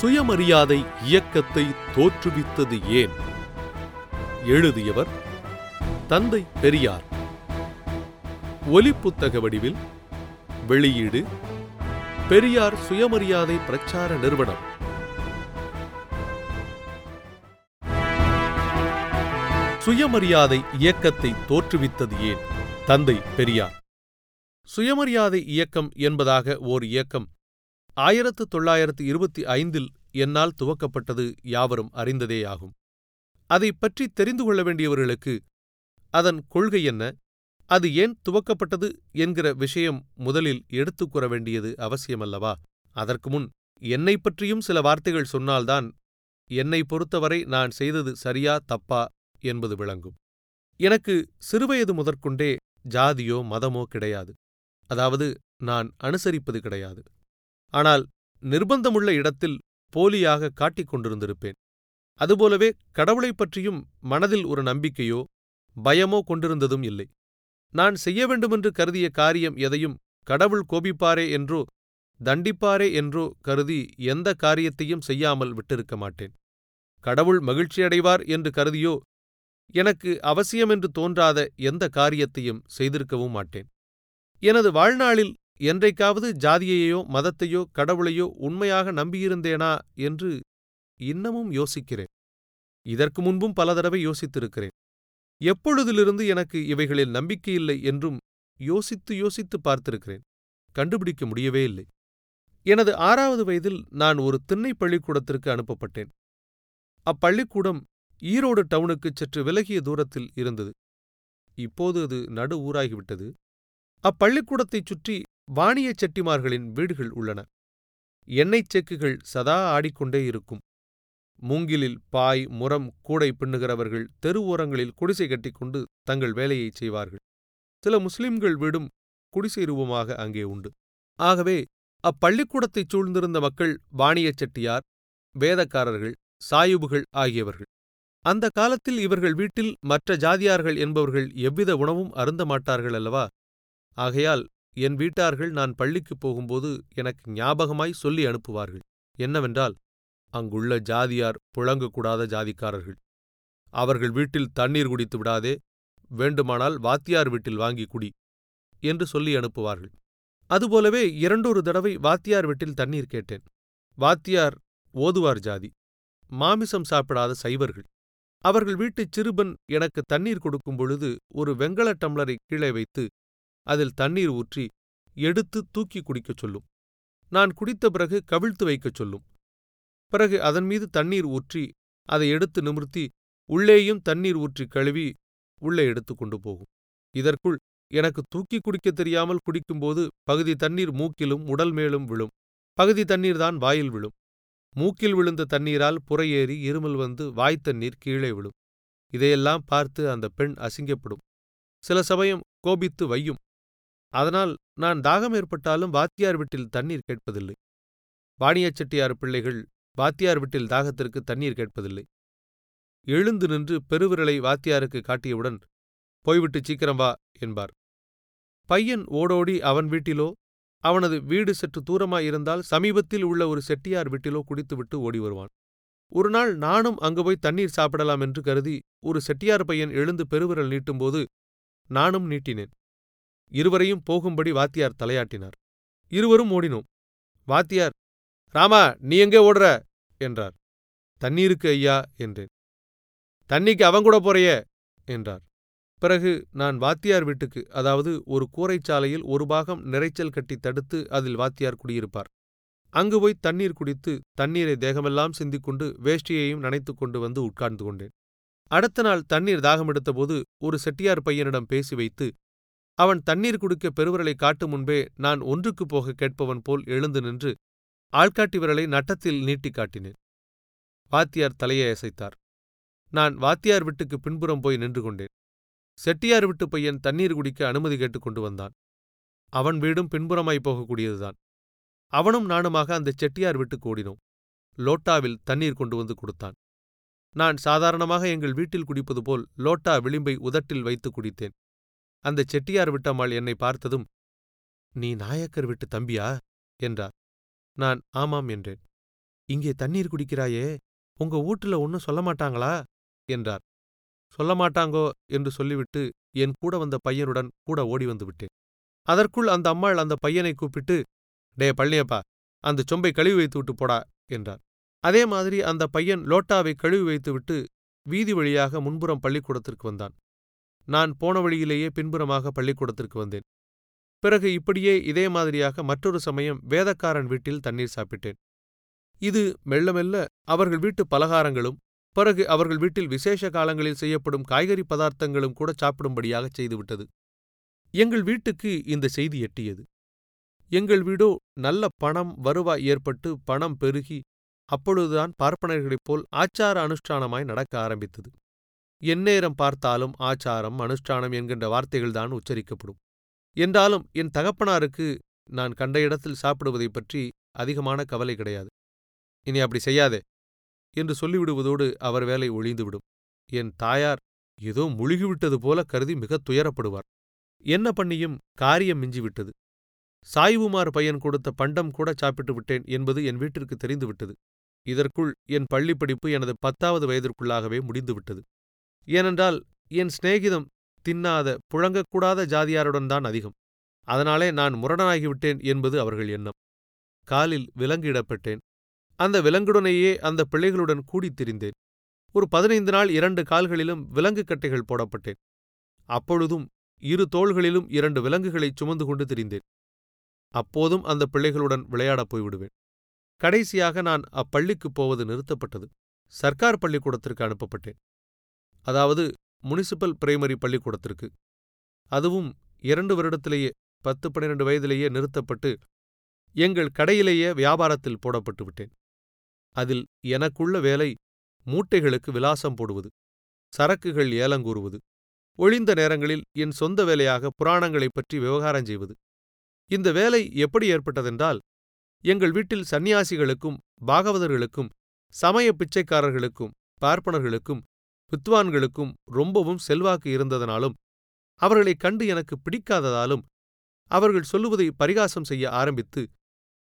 சுயமரியாதை இயக்கத்தை தோற்றுவித்தது ஏன்? எழுதியவர் தந்தை பெரியார். ஒலிப்புத்தக வடிவில் வெளியீடு பெரியார் சுயமரியாதை பிரச்சார நிறுவனம். சுயமரியாதை இயக்கத்தை தோற்றுவித்தது ஏன்? தந்தை பெரியார். சுயமரியாதை இயக்கம் என்பதாக ஓர் இயக்கம் ஆயிரத்து தொள்ளாயிரத்து இருபத்தி ஐந்தில் என்னால் துவக்கப்பட்டது யாவரும் அறிந்ததேயாகும். அதைப் பற்றி தெரிந்து கொள்ள வேண்டியவர்களுக்கு அதன் கொள்கை என்ன? அது ஏன் துவக்கப்பட்டது என்கிற விஷயம் முதலில் எடுத்துக் கூற வேண்டியது அவசியமல்லவா? அதற்கு முன் என்னை பற்றியும் சில வார்த்தைகள் சொன்னால்தான் என்னை பொறுத்தவரை நான் செய்தது சரியா தப்பா என்பது விளங்கும். எனக்கு சிறுவயது முதற்கொண்டே ஜாதியோ மதமோ கிடையாது. அதாவது நான் அனுசரிப்பது கிடையாது. ஆனால் நிர்பந்தமுள்ள இடத்தில் போலியாக காட்டிக் கொண்டிருந்திருப்பேன். அதுபோலவே கடவுளைப் பற்றியும் மனதில் ஒரு நம்பிக்கையோ பயமோ கொண்டிருந்ததும் இல்லை. நான் செய்ய வேண்டுமென்று கருதிய காரியம் எதையும் கடவுள் கோபிப்பாரே என்றோ தண்டிப்பாரே என்றோ கருதி எந்த காரியத்தையும் செய்யாமல் விட்டிருக்க மாட்டேன். கடவுள் மகிழ்ச்சியடைவார் என்று கருதியோ எனக்கு அவசியமென்று தோன்றாத எந்த காரியத்தையும் செய்திருக்கவும் மாட்டேன். எனது வாழ்நாளில் என்றைக்காவது ஜாதியையோ மதத்தையோ கடவுளையோ உண்மையாக நம்பியிருந்தேனா என்று இன்னமும் யோசிக்கிறேன். இதற்கு முன்பும் பல தடவை யோசித்திருக்கிறேன். எப்பொழுதிலிருந்து எனக்கு இவைகளில் நம்பிக்கையில்லை என்றும் யோசித்து யோசித்து பார்த்திருக்கிறேன். கண்டுபிடிக்க முடியவே இல்லை. எனது ஆறாவது வயதில் நான் ஒரு திண்ணை பள்ளிக்கூடத்திற்கு அனுப்பப்பட்டேன். அப்பள்ளிக்கூடம் ஈரோடு டவுனுக்குச் சற்று விலகிய தூரத்தில் இருந்தது. இப்போது அது நடு ஊராகிவிட்டது. அப்பள்ளிக்கூடத்தைச் சுற்றி வாணியச் செட்டிமார்களின் வீடுகள் உள்ளன. எண்ணெய்ச் செக்குகள் சதா ஆடிக்கொண்டே இருக்கும். மூங்கிலில் பாய் முரம் கூடை பின்னுகிறவர்கள் தெரு ஓரங்களில் குடிசை கட்டிக்கொண்டு தங்கள் வேலையைச் செய்வார்கள். சில முஸ்லிம்கள் வீடும் குடிசை ரூபமாக அங்கே உண்டு. ஆகவே அப்பள்ளிக்கூடத்தைச் சூழ்ந்திருந்த மக்கள் வாணியச் செட்டியார் வேதக்காரர்கள் சாயுபுகள் ஆகியவர்கள். அந்த காலத்தில் இவர்கள் வீட்டில் மற்ற ஜாதியார்கள் என்பவர்கள் எவ்வித உணவும் அருந்த மாட்டார்கள் அல்லவா? ஆகையால் என் வீட்டார்கள் நான் பள்ளிக்குப் போகும்போது எனக்கு ஞாபகமாய் சொல்லி அனுப்புவார்கள். என்னவென்றால் அங்குள்ள ஜாதியார் புழங்கக்கூடாத ஜாதிக்காரர்கள். அவர்கள் வீட்டில் தண்ணீர் குடித்து விடாதே வேண்டுமானால் வாத்தியார் வீட்டில் வாங்கி குடி என்று சொல்லி அனுப்புவார்கள். அதுபோலவே இரண்டொரு தடவை வாத்தியார் வீட்டில் தண்ணீர் கேட்டேன். வாத்தியார் ஓதுவார் ஜாதி மாமிசம் சாப்பிடாத சைவர்கள். அவர்கள் வீட்டுச் சிறுபன் எனக்கு தண்ணீர் கொடுக்கும் பொழுது ஒரு வெங்கல டம்ளரை கீழே வைத்து அதில் தண்ணீர் ஊற்றி எடுத்து தூக்கி குடிக்கச் சொல்லும். நான் குடித்த பிறகு கவிழ்த்து வைக்கச் சொல்லும். பிறகு அதன் மீது தண்ணீர் ஊற்றி அதை எடுத்து நிமிர்த்தி உள்ளேயும் தண்ணீர் ஊற்றி கழுவி உள்ளே எடுத்து கொண்டு போகும். இதற்குள் எனக்கு தூக்கி குடிக்கத் தெரியாமல் குடிக்கும்போது பகுதி தண்ணீர் மூக்கிலும் உடல் மேலும் விழும். பகுதி தண்ணீர்தான் வாயில் விழும். மூக்கில் விழுந்த தண்ணீரால் புறையேறி இருமல் வந்து வாய்த்தண்ணீர் கீழே விழும். இதையெல்லாம் பார்த்து அந்த பெண் அசிங்கப்படும். சில சமயம் கோபித்து வையும். அதனால் நான் தாகம் ஏற்பட்டாலும் வாத்தியார் வீட்டில் தண்ணீர் கேட்பதில்லை. வாணியச் செட்டியார் பிள்ளைகள் வாத்தியார் வீட்டில் தாகத்திற்கு தண்ணீர் கேட்பதில்லை. எழுந்து நின்று பெருவிரலை வாத்தியாருக்கு காட்டியவுடன் போய்விட்டு சீக்கிரம் வா என்பார். பையன் ஓடோடி அவன் வீட்டிலோ அவனது வீடு சற்று தூரமாயிருந்தால் சமீபத்தில் உள்ள ஒரு செட்டியார் வீட்டிலோ குடித்துவிட்டு ஓடி வருவான் ஒரு நாள் நானும் அங்கு போய் தண்ணீர் சாப்பிடலாம் என்று கருதி ஒரு செட்டியார் பையன் எழுந்து பெருவிரல் நீட்டும்போது நானும் நீட்டினேன். இருவரையும் போகும்படி வாத்தியார் தலையாட்டினார். இருவரும் ஓடினோம். வாத்தியார் ராமா நீ எங்கே ஓடுற? என்றார். தண்ணீருக்கு ஐயா என்றேன். தண்ணிக்கு அவங்கூட போறையே என்றார். பிறகு நான் வாத்தியார் வீட்டுக்கு அதாவது ஒரு கூரைச்சாலையில் ஒரு பாகம் நிறைச்சல் கட்டி தடுத்து அதில் வாத்தியார் குடியிருப்பார். அங்கு போய் தண்ணீர் குடித்து தண்ணீரை தேகமெல்லாம் சிந்திக்கொண்டு வேஷ்டியையும் நனைத்துக் கொண்டு வந்து உட்கார்ந்து கொண்டேன். அடுத்த நாள் தண்ணீர் தாகமெடுத்தபோது ஒரு செட்டியார் பையனிடம் பேசி வைத்து அவன் தண்ணீர் குடிக்க பெருவிரலை காட்டும் முன்பே நான் ஒன்றுக்கு போக கேட்பவன் போல் எழுந்து நின்று ஆள்காட்டி விரலை நட்டத்தில் நீட்டிக் காட்டினேன். வாத்தியார் தலையை அசைத்தார். நான் வாத்தியார் வீட்டுக்கு பின்புறம் போய் நின்று கொண்டேன். செட்டியார் விட்டு பையன் தண்ணீர் குடிக்க அனுமதி கேட்டுக் கொண்டு வந்தான். அவன் வீடும் பின்புறமாய் போகக்கூடியதுதான். அவனும் நானுமாக அந்த செட்டியார் வீட்டுக்கு ஓடினோம். லோட்டாவில் தண்ணீர் கொண்டு வந்து கொடுத்தான். நான் சாதாரணமாக எங்கள் வீட்டில் குடிப்பது போல் லோட்டா விளிம்பை உதட்டில் வைத்து குடித்தேன். அந்த செட்டியார் விட்டம்மாள் என்னை பார்த்ததும் நீ நாயக்கர் விட்டு தம்பியா? என்றார். நான் ஆமாம் என்றேன். இங்கே தண்ணீர் குடிக்கிறாயே உங்க வீட்டுல ஒன்னும் சொல்ல மாட்டாங்களா? என்றார். சொல்ல மாட்டாங்கோ என்று சொல்லிவிட்டு என் கூட வந்த பையனுடன் கூட ஓடி வந்து விட்டேன். அதற்குள் அந்த அம்மாள் அந்த பையனை கூப்பிட்டு டே பழனியப்பா அந்த சொம்பை கழுவி வைத்து விட்டு போடா என்றார். அதே மாதிரி அந்த பையன் லோட்டாவை கழுவி வைத்துவிட்டு வீதி வழியாக முன்புறம் பள்ளிக்கூடத்திற்கு வந்தான். நான் போன வழியிலேயே பின்புறமாக பள்ளிக்கூடத்திற்கு வந்தேன். பிறகு இப்படியே இதே மாதிரியாக மற்றொரு சமயம் வேதக்காரன் வீட்டில் தண்ணீர் சாப்பிட்டேன். இது மெல்ல மெல்ல அவர்கள் வீட்டு பலகாரங்களும் பிறகு அவர்கள் வீட்டில் விசேஷ காலங்களில் செய்யப்படும் காய்கறி பதார்த்தங்களும் கூட சாப்பிடும்படியாக செய்துவிட்டது. எங்கள் வீட்டுக்கு இந்த செய்தி எட்டியது. எங்கள் வீடோ நல்ல பணம் வருவாய் ஏற்பட்டு பணம் பெருகி அப்பொழுதுதான் பார்ப்பனர்களைப் போல் ஆச்சார அனுஷ்டானமாய் நடக்க ஆரம்பித்தது. எந்நேரம் பார்த்தாலும் ஆச்சாரம் அனுஷ்டானம் என்கின்ற வார்த்தைகள்தான் உச்சரிக்கப்படும். என்றாலும் என் தகப்பனாருக்கு நான் கண்ட இடத்தில் சாப்பிடுவதைப் பற்றி அதிகமான கவலை கிடையாது. இனி அப்படி செய்யாதே என்று சொல்லிவிடுவதோடு அவர் வேலை ஒழிந்துவிடும். என் தாயார் ஏதோ முழுகிவிட்டது போல கருதி மிகத் துயரப்படுவார். என்ன பண்ணியும் காரியம் மிஞ்சிவிட்டது. சாய்வுமார் பையன் கொடுத்த பண்டம் கூட சாப்பிட்டு விட்டேன் என்பது என் வீட்டிற்கு தெரிந்துவிட்டது. இதற்குள் என் பள்ளிப்படிப்பு எனது பத்தாவது வயதிற்குள்ளாகவே முடிந்துவிட்டது. ஏனென்றால் என் சிநேகிதம் தின்னாத புழங்கக்கூடாத ஜாதியாருடன் தான் அதிகம். அதனாலே நான் முரடனாகிவிட்டேன் என்பது அவர்கள் எண்ணம். காலில் விலங்கு இடப்பட்டேன் அந்த விலங்குடனேயே அந்த பிள்ளைகளுடன் கூடித் திரிந்தேன். ஒரு பதினைந்து நாள் இரண்டு கால்களிலும் விலங்கு கட்டைகள் போடப்பட்டேன். அப்பொழுதும் இரு தோள்களிலும் இரண்டு விலங்குகளைச் சுமந்து கொண்டு திரிந்தேன். அப்போதும் அந்த பிள்ளைகளுடன் விளையாடப் போய்விடுவேன். கடைசியாக நான் அப்பள்ளிக்குப் போவது நிறுத்தப்பட்டது. சர்க்கார் பள்ளிக்கூடத்திற்கு அனுப்பப்பட்டேன். அதாவது முனிசிபல் பிரைமரி பள்ளிக்கூடத்திற்கு. அதுவும் இரண்டு வருடத்திலேயே பத்து பன்னிரண்டு வயதிலேயே நிறுத்தப்பட்டு எங்கள் கடையிலேயே வியாபாரத்தில் போடப்பட்டு விட்டேன். அதில் எனக்குள்ள வேலை மூட்டைகளுக்கு விலாசம் போடுவது சரக்குகள் ஏலங்கூறுவது ஒழிந்த நேரங்களில் என் சொந்த வேலையாக புராணங்களைப் பற்றி விவகாரம் செய்வது. இந்த வேலை எப்படி ஏற்பட்டதென்றால் எங்கள் வீட்டில் சந்நியாசிகளுக்கும் பாகவதர்களுக்கும் சமய பிச்சைக்காரர்களுக்கும் பார்ப்பனர்களுக்கும் வித்வான்களுக்கும் ரொம்பவும் செல்வாக்கு இருந்ததனாலும் அவர்களைக் கண்டு எனக்கு பிடிக்காததாலும் அவர்கள் சொல்லுவதை பரிகாசம் செய்ய ஆரம்பித்து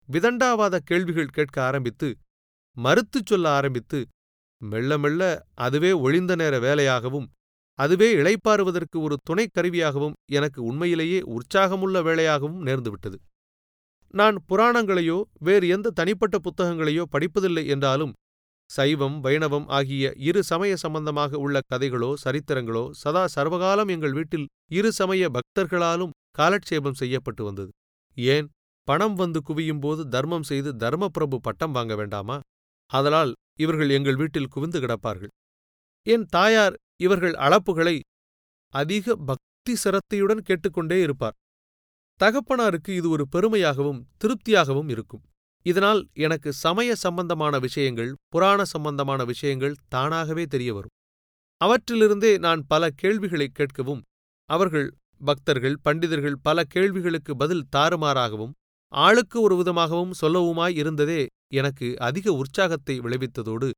விதண்டாவாத கேள்விகள் கேட்க ஆரம்பித்து மறுத்துச் சொல்ல ஆரம்பித்து மெல்ல மெல்ல அதுவே ஒழிந்த நேர வேலையாகவும் அதுவே இளைப்பாறுவதற்கு ஒரு துணைக் கருவியாகவும் எனக்கு உண்மையிலேயே உற்சாகமுள்ள வேலையாகவும் நேர்ந்துவிட்டது நான் புராணங்களையோ வேறு எந்த தனிப்பட்ட புத்தகங்களையோ படிப்பதில்லை என்றாலும் சைவம் வைணவம் ஆகிய இரு சமய சம்பந்தமாக உள்ள கதைகளோ சரித்திரங்களோ சதா சர்வகாலம் எங்கள் வீட்டில் இரு சமய பக்தர்களாலும் காலட்சேபம் செய்யப்பட்டு வந்தது. ஏன்? பணம் வந்து குவியும்போது தர்மம் செய்து தர்மபிரபு பட்டம் வாங்க வேண்டாமா? அதனால் இவர்கள் எங்கள் வீட்டில் குவிந்து கிடப்பார்கள். என் தாயார் இவர்கள் அளப்புகளை அதிக பக்தி சிரத்தையுடன் கேட்டுக்கொண்டே இருப்பார். தகப்பனாருக்கு இது ஒரு பெருமையாகவும் திருப்தியாகவும் இருக்கும். இதனால் எனக்கு சமய சம்பந்தமான விஷயங்கள் புராண சம்பந்தமான விஷயங்கள் தானாகவே தெரிய வரும். அவற்றிலிருந்தே நான் பல கேள்விகளை கேட்கவும் அவர்கள் பக்தர்கள் பண்டிதர்கள் பல கேள்விகளுக்கு பதில் தாறுமாறாகவும் ஆளுக்கு ஒரு விதமாகவும் சொல்லவுமாய் இருந்ததே எனக்கு அதிக உற்சாகத்தை விளைவித்ததோடு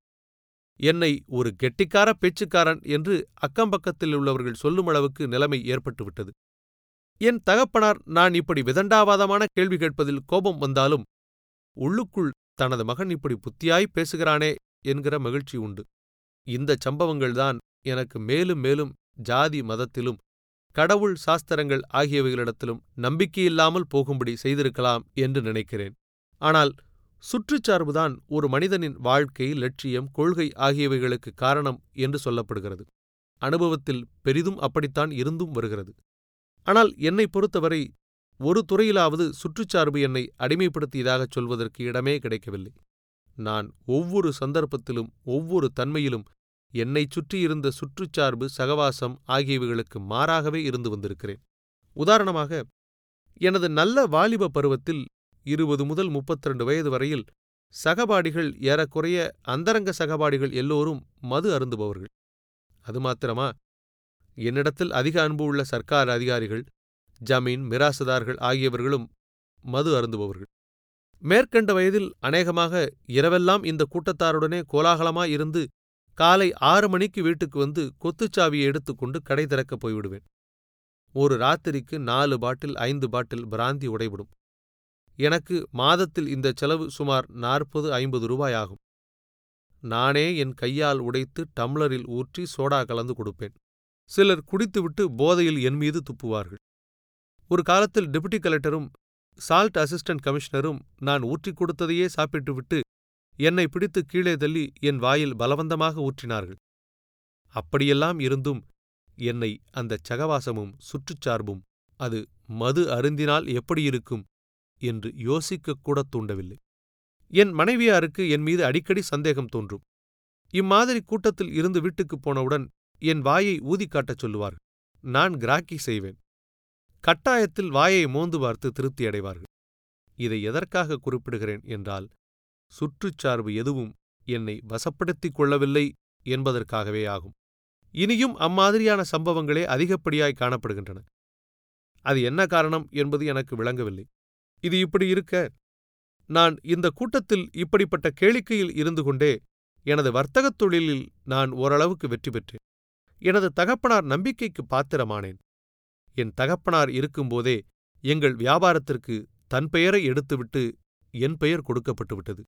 என்னை ஒரு கெட்டிக்கார பேச்சுக்காரன் என்று அக்கம்பக்கத்தில் உள்ளவர்கள் சொல்லும் அளவுக்கு நிலைமை ஏற்பட்டுவிட்டது. என் தகப்பனார் நான் இப்படி விதண்டாவாதமான கேள்வி கேட்பதில் கோபம் வந்தாலும் உள்ளுக்குள் தனது மகன் இப்படி புத்தியாய் பேசுகிறானே என்கிற மகிழ்ச்சி உண்டு. இந்தச் சம்பவங்கள்தான் எனக்கு மேலும் மேலும் ஜாதி மதத்திலும் கடவுள் சாஸ்திரங்கள் ஆகியவைகளிடத்திலும் நம்பிக்கையில்லாமல் போகும்படி செய்திருக்கலாம் என்று நினைக்கிறேன். ஆனால் சுற்றுச்சார்புதான் ஒரு மனிதனின் வாழ்க்கை லட்சியம் கொள்கை ஆகியவைகளுக்கு காரணம் என்று சொல்லப்படுகிறது. அனுபவத்தில் பெரிதும் அப்படித்தான் இருந்தும் வருகிறது. ஆனால் என்னை பொறுத்தவரை ஒரு துறையிலாவது சுற்றுச்சார்பு என்னை அடிமைப்படுத்தியதாகச் சொல்வதற்கு இடமே கிடைக்கவில்லை. நான் ஒவ்வொரு சந்தர்ப்பத்திலும் ஒவ்வொரு தன்மையிலும் என்னைச் சுற்றியிருந்த சுற்றுச்சார்பு சகவாசம் ஆகியவைகளுக்கு மாறாகவே இருந்து வந்திருக்கிறேன். உதாரணமாக எனது நல்ல வாலிப பருவத்தில் இருபது முதல் முப்பத்திரண்டு வயது வரையில் சகபாடிகள் ஏறக்குறைய அந்தரங்க சகபாடிகள் எல்லோரும் மது அருந்துபவர்கள். அது மாத்திரமா? என்னிடத்தில் அதிக அன்பு உள்ள சர்க்கார் அதிகாரிகள் ஜமீன் மிராசுதார்கள் ஆகியவர்களும் மது அருந்துபவர்கள். மேற்கண்ட வயதில் அநேகமாக இரவெல்லாம் இந்த கூட்டத்தாருடனே கோலாகலமாயிருந்து காலை ஆறு மணிக்கு வீட்டுக்கு வந்து கொத்துச்சாவியை எடுத்துக்கொண்டு கடை திறக்கப் போய்விடுவேன். ஒரு ராத்திரிக்கு நாலு பாட்டில் ஐந்து பாட்டில் பிராந்தி உடைவிடும் எனக்கு மாதத்தில் இந்த செலவு சுமார் நாற்பது ஐம்பது ரூபாய் ஆகும். நானே என் கையால் உடைத்து டம்ளரில் ஊற்றி சோடா கலந்து கொடுப்பேன். சிலர் குடித்துவிட்டு போதையில் என் மீது துப்புவார்கள். ஒரு காலத்தில் டெபுட்டி கலெக்டரும் சால்ட் அசிஸ்டன்ட் கமிஷனரும் நான் ஊற்றிக் கொடுத்ததையே சாப்பிட்டுவிட்டு என்னை பிடித்து கீழே தள்ளி என் வாயில் பலவந்தமாக ஊற்றினார்கள். அப்படியெல்லாம் இருந்தும் என்னை அந்தச் சகவாசமும் சுற்றுச்சார்பும் அது மது அருந்தினால் எப்படி இருக்கும் என்று யோசிக்கக்கூடத் தூண்டவில்லை. என் மனைவியாருக்கு என் மீது அடிக்கடி சந்தேகம் தோன்றும். இம்மாதிரி கூட்டத்தில் இருந்து வீட்டுக்குப் போனவுடன் என் வாயை ஊதிக் காட்டச் சொல்லுவார் நான் கிராக்கி செய்வேன். கட்டாயத்தில் வாயை மோந்து பார்த்து திருப்தி அடைவார்கள் இதை எதற்காக குறிப்பிடுகிறேன் என்றால் சுற்றுச்சார்பு எதுவும் என்னை வசப்படுத்திக் கொள்ளவில்லை என்பதற்காகவே ஆகும். இனியும் அம்மாதிரியான சம்பவங்களே அதிகப்படியாய் காணப்படுகின்றன. அது என்ன காரணம் என்பது எனக்கு விளங்கவில்லை. இது இப்படி இருக்க நான் இந்த கூட்டத்தில் இப்படிப்பட்ட கேளிக்கையில் இருந்து கொண்டே எனது வர்த்தகத் தொழிலில் நான் ஓரளவுக்கு வெற்றி பெற்றேன். எனது தகப்பனார் நம்பிக்கைக்கு பாத்திரமானேன். என் தகப்பனார் இருக்கும்போதே எங்கள் வியாபாரத்திற்கு தன் பெயரை எடுத்துவிட்டு என் பெயர் கொடுக்கப்பட்டுவிட்டது.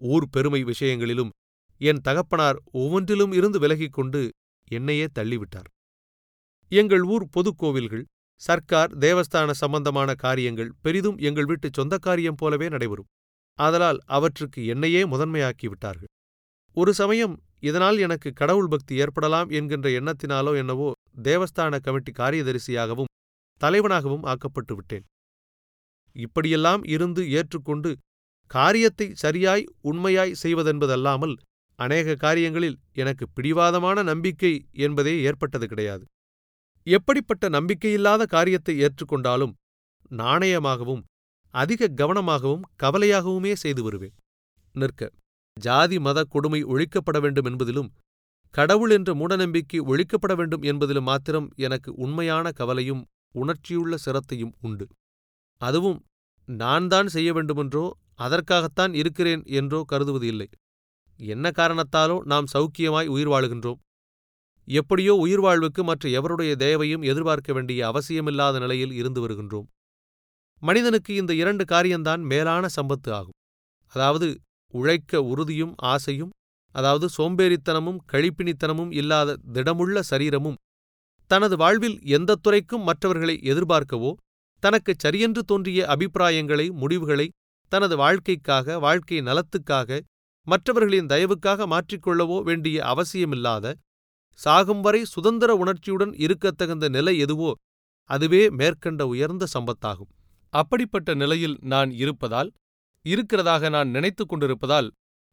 ஊர் பெருமை விஷயங்களிலும் என் தகப்பனார் ஒவ்வொன்றிலும் இருந்து விலகிக் கொண்டு என்னையே தள்ளிவிட்டார். எங்கள் ஊர் பொதுக்கோவில்கள் சர்க்கார் தேவஸ்தான சம்பந்தமான காரியங்கள் பெரிதும் எங்கள் வீட்டு சொந்த காரியம் போலவே நடைபெறும். ஆதலால் அவற்றுக்கு என்னையே முதன்மையாக்கி விட்டார்கள் ஒரு சமயம் இதனால் எனக்கு கடவுள் பக்தி ஏற்படலாம் என்கின்ற எண்ணத்தினாலோ என்னவோ தேவஸ்தான கமிட்டி காரியதரிசியாகவும் தலைவனாகவும் ஆக்கப்பட்டு விட்டேன் இப்படியெல்லாம் இருந்து ஏற்றுக்கொண்டு காரியத்தை சரியாய் உண்மையாய் செய்வதென்பதல்லாமல் அநேக காரியங்களில் எனக்கு பிடிவாதமான நம்பிக்கை என்பதே ஏற்பட்டது கிடையாது. எப்படிப்பட்ட நம்பிக்கையில்லாத காரியத்தை ஏற்றுக்கொண்டாலும் நாணயமாகவும் அதிக கவனமாகவும் கவலையாகவுமே செய்து வருவேன். நிற்க ஜாதி மத கொடுமை ஒழிக்கப்பட வேண்டும் என்பதிலும் கடவுள் என்ற மூடநம்பிக்கை ஒழிக்கப்பட வேண்டும் என்பதில் மாத்திரம் எனக்கு உண்மையான கவலையும் உணர்ச்சியுள்ள சிரத்தையும் உண்டு. அதுவும் நான் தான் செய்ய வேண்டுமென்றோ அதற்காகத்தான் இருக்கிறேன் என்றோ கருதுவது இல்லை என்ன காரணத்தாலோ நாம் சௌக்கியமாய் உயிர் வாழுகின்றோம். எப்படியோ உயிர் வாழ்வுக்கு மற்ற எவருடைய தேவையும் எதிர்பார்க்க வேண்டிய அவசியமில்லாத நிலையில் இருந்து வருகின்றோம். மனிதனுக்கு இந்த இரண்டு காரியம்தான் மேலான சம்பத்து ஆகும். அதாவது உழைக்க உறுதியும் ஆசையும் அதாவது சோம்பேறித்தனமும் கழிப்பினித்தனமும் இல்லாத திடமுள்ள சரீரமும் தனது வாழ்வில் எந்த துறைக்கும் மற்றவர்களை எதிர்பார்க்கவோ தனக்கு சரியென்று தோன்றிய அபிப்பிராயங்களை முடிவுகளை தனது வாழ்க்கைக்காக வாழ்க்கை நலத்துக்காக மற்றவர்களின் தயவுக்காக மாற்றிக்கொள்ளவோ வேண்டிய அவசியமில்லாத சாகும் வரை சுதந்திர உணர்ச்சியுடன் இருக்கத்தகுந்த நிலை எதுவோ அதுவே மேற்கண்ட உயர்ந்த சம்பத்தாகும். அப்படிப்பட்ட நிலையில் நான் இருப்பதால் இருக்கிறதாக நான் நினைத்துக் கொண்டிருப்பதால்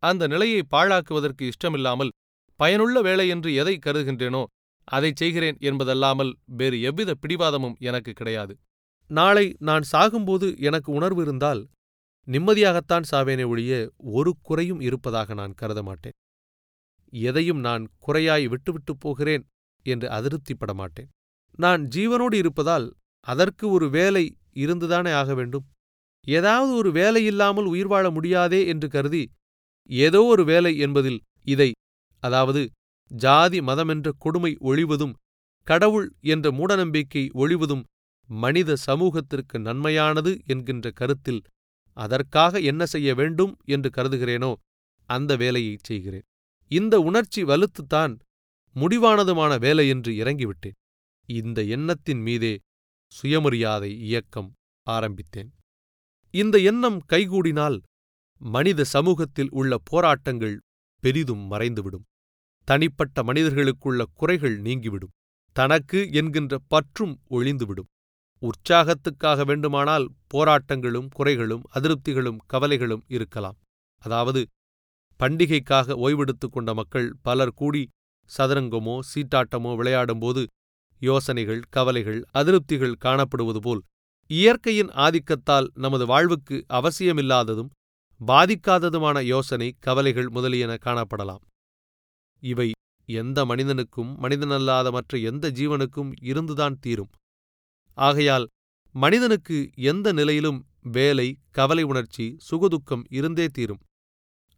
அந்த நிலையை பாழாக்குவதற்கு இஷ்டமில்லாமல் பயனுள்ள வேலை என்று எதை கருதுகின்றேனோ அதைச் செய்கிறேன் என்பதல்லாமல் வேறு எவ்வித பிடிவாதமும் எனக்கு கிடையாது. நாளை நான் சாகும்போது எனக்கு உணர்வு இருந்தால் நிம்மதியாகத்தான் சாவேனே ஒழிய ஒரு குறையும் இருப்பதாக நான் கருத மாட்டேன். எதையும் நான் குறையாய் விட்டுவிட்டுப் போகிறேன் என்று அதிருப்திப்பட மாட்டேன். நான் ஜீவனோடு இருப்பதால் அதற்கு ஒரு வேலை இருந்துதானே ஆக வேண்டும்? ஏதாவது ஒரு வேலை இல்லாமல் உயிர் வாழ முடியாதே என்று கருதி ஏதோ ஒரு வேலை என்பதில் இதை அதாவது ஜாதி மதமென்ற கொடுமை ஒழிவதும் கடவுள் என்ற மூடநம்பிக்கை ஒழிவதும் மனித சமூகத்திற்கு நன்மையானது என்கின்ற கருத்தில் அதற்காக என்ன செய்ய வேண்டும் என்று கருதுகிறேனோ அந்த வேலையைச் செய்கிறேன். இந்த உணர்ச்சி வலுத்துத்தான் முடிவானதுமான வேலை என்று இறங்கிவிட்டேன். இந்த எண்ணத்தின் மீதே சுயமரியாதை இயக்கம் ஆரம்பித்தேன். இந்த எண்ணம் கைகூடினால் மனித சமூகத்தில் உள்ள போராட்டங்கள் பெரிதும் மறைந்துவிடும். தனிப்பட்ட மனிதர்களுக்குள்ள குறைகள் நீங்கிவிடும். தனக்கு என்கின்ற பற்றும் ஒழிந்துவிடும். உற்சாகத்துக்காக வேண்டுமானால் போராட்டங்களும் குறைகளும் அதிருப்திகளும் கவலைகளும் இருக்கலாம். அதாவது பண்டிகைக்காக ஓய்வெடுத்துக் கொண்ட மக்கள் பலர் கூடி சதுரங்கமோ சீட்டாட்டமோ விளையாடும்போது யோசனைகள் கவலைகள் அதிருப்திகள் காணப்படுவது போல் இயற்கையின் ஆதிக்கத்தால் நமது வாழ்வுக்கு அவசியமில்லாததும் பாதிக்காததுமான யோசனை கவலைகள் முதலியன காணப்படலாம். இவை எந்த மனிதனுக்கும் மனிதனல்லாத மற்ற எந்த ஜீவனுக்கும் இருந்துதான் தீரும். ஆகையால் மனிதனுக்கு எந்த நிலையிலும் வேலை கவலை உணர்ச்சி சுகதுக்கம் இருந்தே தீரும்.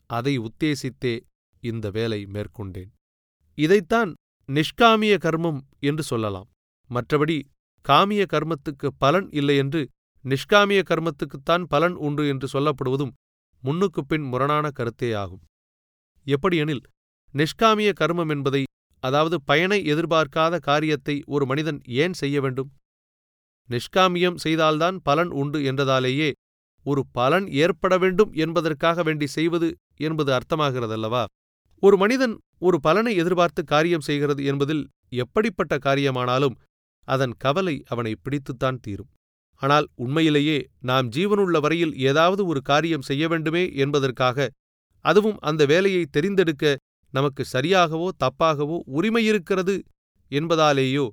அதை உத்தேசித்தே இந்த வேலை மேற்கொண்டேன். இதைத்தான் நிஷ்காமிய கர்மம் என்று சொல்லலாம். மற்றபடி காமிய கர்மத்துக்கு பலன் இல்லையென்று நிஷ்காமிய கர்மத்துக்குத்தான் பலன் உண்டு என்று சொல்லப்படுவதும் முன்னுக்கு பின் முரணான கருத்தேயாகும் எப்படியெனில் நிஷ்காமிய கர்மம் என்பதை அதாவது பயனை எதிர்பார்க்காத காரியத்தை ஒரு மனிதன் ஏன் செய்ய வேண்டும்? நிஷ்காமியம் செய்தால்தான் பலன் உண்டு என்றதாலேயே ஒரு பலன் ஏற்பட வேண்டும் என்பதற்காக வேண்டி செய்வது என்பது அர்த்தமாகிறதல்லவா? ஒரு மனிதன் ஒரு பலனை எதிர்பார்த்து காரியம் செய்கிறது என்பதில் எப்படிப்பட்ட காரியமானாலும் அதன் கவலை அவனை பிடித்துத்தான் தீரும். ஆனால் உண்மையிலேயே நாம் ஜீவனுள்ள வரையில் ஏதாவது ஒரு காரியம் செய்ய வேண்டுமே என்பதற்காக அதுவும் அந்த வேலையை தெரிந்தெடுக்க நமக்கு சரியாகவோ தப்பாகவோ உரிமை இருக்கிறது என்பதாலேயோ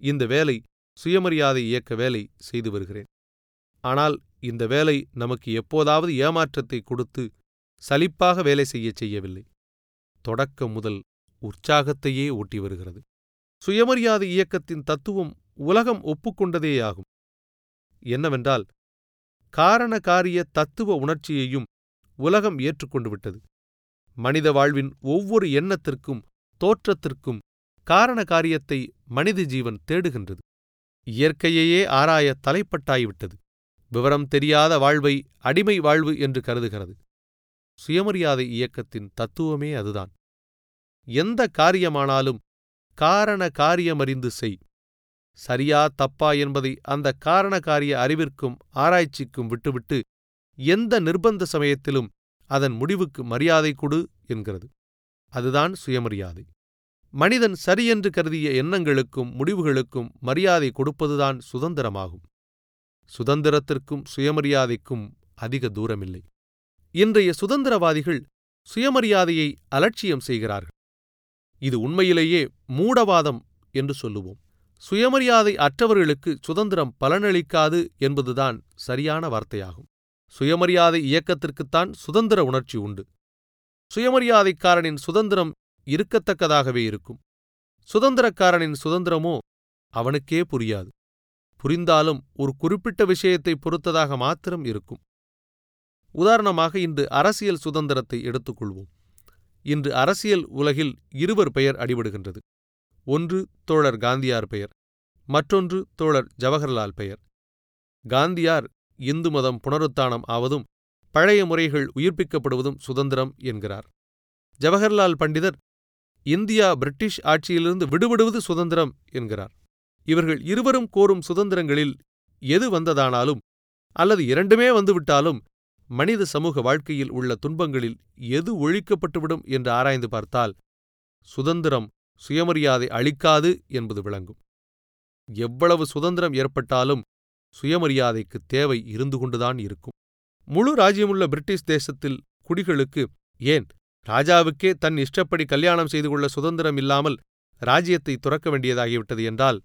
இந்த வேலை சுயமரியாதை இயக்க வேலை செய்து வருகிறேன். ஆனால் இந்த வேலை நமக்கு எப்போதாவது ஏமாற்றத்தை கொடுத்து சலிப்பாக வேலை செய்யச் செய்யவில்லை. தொடக்கம் முதல் உற்சாகத்தையே ஓட்டி வருகிறது. சுயமரியாதை இயக்கத்தின் தத்துவம் உலகம் ஒப்புக்கொண்டதேயாகும். என்னவென்றால் காரண காரிய தத்துவ உணர்ச்சியையும் உலகம் ஏற்றுக்கொண்டு விட்டது மனித வாழ்வின் ஒவ்வொரு எண்ணத்திற்கும் தோற்றத்திற்கும் காரண காரியத்தை மனித ஜீவன் தேடுகின்றது. இயற்கையையே ஆராய தலைப்பட்டாய்விட்டது. விவரம் தெரியாத வாழ்வை அடிமை வாழ்வு என்று கருதுகிறது. சுயமரியாதை இயக்கத்தின் தத்துவமே அதுதான். எந்த காரியமானாலும் காரண காரியமறிந்து செய். சரியா தப்பா என்பதை அந்த காரண காரிய அறிவிற்கும் ஆராய்ச்சிக்கும் விட்டுவிட்டு எந்த நிர்பந்த சமயத்திலும் அதன் முடிவுக்கு மரியாதை கொடு என்கிறது. அதுதான் சுயமரியாதை. மனிதன் சரியென்று கருதிய எண்ணங்களுக்கும் முடிவுகளுக்கும் மரியாதை கொடுப்பதுதான் சுதந்திரமாகும். சுதந்திரத்திற்கும் சுயமரியாதைக்கும் அதிக தூரமில்லை. இன்றைய சுதந்திரவாதிகள் சுயமரியாதையை அலட்சியம் செய்கிறார்கள். இது உண்மையிலேயே மூடவாதம் என்று சொல்லுவோம். சுயமரியாதை அற்றவர்களுக்கு சுதந்திரம் பலனளிக்காது என்பதுதான் சரியான வார்த்தையாகும். சுயமரியாதை இயக்கத்திற்குத்தான் சுதந்திர உணர்ச்சி உண்டு. சுயமரியாதைக்காரனின் சுதந்திரம் இருக்கத்தக்கதாகவே இருக்கும். சுதந்திரக்காரனின் சுதந்திரமோ அவனுக்கே புரியாது. புரிந்தாலும் ஒரு குறிப்பிட்ட விஷயத்தை பொறுத்ததாக மாத்திரம் இருக்கும். உதாரணமாக இன்று அரசியல் சுதந்திரத்தை எடுத்துக்கொள்வோம் இன்று அரசியல் உலகில் இருவர் பெயர் அடிபடுகின்றது. ஒன்று தோழர் காந்தியார் பெயர் மற்றொன்று தோழர் ஜவஹர்லால் பெயர். காந்தியார் இந்து மதம் புனருத்தானம் ஆவதும் பழைய முறைகள் உயிர்ப்பிக்கப்படுவதும் சுதந்திரம் என்கிறார். ஜவஹர்லால் பண்டிதர் இந்தியா பிரிட்டிஷ் ஆட்சியிலிருந்து விடுபடுவது சுதந்திரம் என்கிறார். இவர்கள் இருவரும் கோரும் சுதந்திரங்களில் எது வந்ததானாலும் அல்லது இரண்டுமே வந்துவிட்டாலும் மனித சமூக வாழ்க்கையில் உள்ள துன்பங்களில் எது ஒழிக்கப்பட்டுவிடும் என்று ஆராய்ந்து பார்த்தால் சுதந்திரம் சுயமரியாதை அளிக்காது என்பது விளங்கும். எவ்வளவு சுதந்திரம் ஏற்பட்டாலும் சுயமரியாதைக்கு தேவை இருந்து கொண்டுதான் இருக்கும். முழு ராஜ்யமுள்ள பிரிட்டிஷ் தேசத்தில் குடிகளுக்கு ஏன் ராஜாவுக்கே தன் இஷ்டப்படி கல்யாணம் செய்து கொள்ள சுதந்திரம் இல்லாமல் ராஜ்யத்தை துறக்க வேண்டியதாகிவிட்டது என்றால்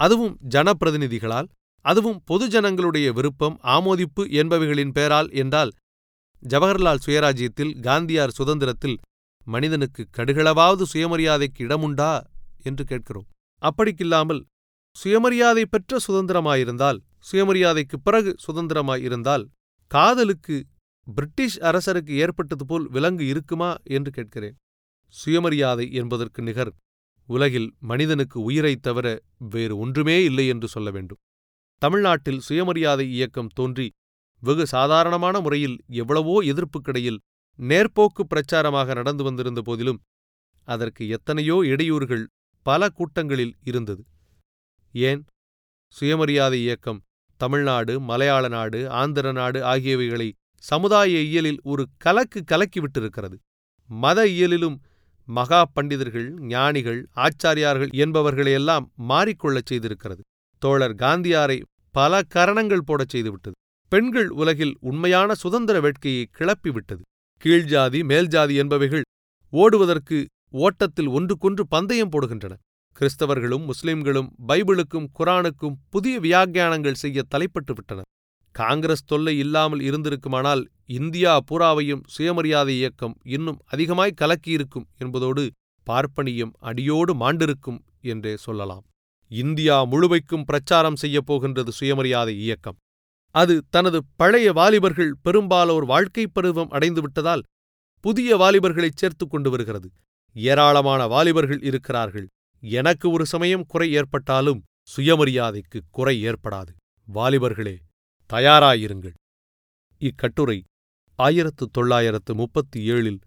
அதுவும் ஜனப்பிரதிநிதிகளால் அதுவும் பொதுஜனங்களுடைய விருப்பம் ஆமோதிப்பு என்பவைகளின் பெயரால் என்றால் ஜவஹர்லால் சுயராஜ்யத்தில் காந்தியார் சுதந்திரத்தில் மனிதனுக்கு கடுகளவாவது சுயமரியாதைக்கு இடமுண்டா? என்று கேட்கிறோம். அப்படிக்கில்லாமல் சுயமரியாதை பெற்ற சுதந்திரமாயிருந்தால் சுயமரியாதைக்குப் பிறகு சுதந்திரமாயிருந்தால் காதலுக்கு பிரிட்டிஷ் அரசருக்கு ஏற்பட்டது போல் விலங்கு இருக்குமா? என்று கேட்கிறேன். சுயமரியாதை என்பதற்கு நிகர் உலகில் மனிதனுக்கு உயிரைத் தவிர வேறு ஒன்றுமே இல்லை என்று சொல்ல வேண்டும். தமிழ்நாட்டில் சுயமரியாதை இயக்கம் தோன்றி வெகு சாதாரணமான முறையில் எவ்வளவோ எதிர்ப்புக்கிடையில் நேர்போக்கு பிரச்சாரமாக நடந்து வந்திருந்த போதிலும் அதற்கு எத்தனையோ இடையூறுகள் பல கூட்டங்களில் இருந்தது. ஏன்? சுயமரியாதை இயக்கம் தமிழ்நாடு மலையாள நாடு ஆந்திர நாடு ஆகியவைகளை சமுதாய இயலில் ஒரு கலக்கு கலக்கிவிட்டிருக்கிறது. மத இயலிலும் மகா பண்டிதர்கள் ஞானிகள் ஆச்சாரியார்கள் என்பவர்களையெல்லாம் மாறிக்கொள்ளச் செய்திருக்கிறது. தோழர் காந்தியாரை பல கரணங்கள் போடச் செய்துவிட்டது. பெண்கள் உலகில் உண்மையான சுதந்திர வேட்கையை கிளப்பிவிட்டது. கீழ்ஜாதி மேல்ஜாதி என்பவைகள் ஓடுவதற்கு ஓட்டத்தில் ஒன்றுக்கொன்று பந்தயம் போடுகின்றன. கிறிஸ்தவர்களும் முஸ்லிம்களும் பைபிளுக்கும் குரானுக்கும் புதிய வியாக்கியானங்கள் செய்ய தலைப்பட்டு விட்டனர் காங்கிரஸ் தொல்லை இல்லாமல் இருந்திருக்குமானால் இந்தியா பூராவையும் சுயமரியாதை இயக்கம் இன்னும் அதிகமாய் கலக்கியிருக்கும் என்பதோடு பார்ப்பனியும் அடியோடு மாண்டிருக்கும் என்றே சொல்லலாம். இந்தியா முழுமைக்கும் பிரச்சாரம் செய்யப் போகின்றது சுயமரியாதை இயக்கம். அது தனது பழைய வாலிபர்கள் பெரும்பாலோர் வாழ்க்கைப் பருவம் அடைந்துவிட்டதால் புதிய வாலிபர்களைச் சேர்த்துக் கொண்டு வருகிறது. ஏராளமான வாலிபர்கள் இருக்கிறார்கள். எனக்கு ஒரு சமயம் குறை ஏற்பட்டாலும் சுயமரியாதைக்கு குறை ஏற்படாது. வாலிபர்களே தயாராயிருங்கள். இக்கட்டுரை ஆயிரத்து தொள்ளாயிரத்து முப்பத்தி ஏழில்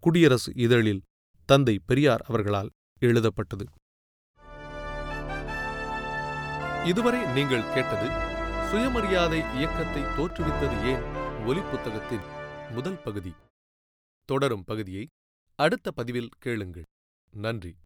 குடியரசு இதழில் தந்தை பெரியார் அவர்களால் எழுதப்பட்டது. இதுவரை நீங்கள் கேட்டது சுயமரியாதை இயக்கத்தை தோற்றுவித்தது ஏன்? ஒலி புத்தகத்தின் முதல் பகுதி. தொடரும் பகுதியை அடுத்த பதிவில் கேளுங்கள். நன்றி.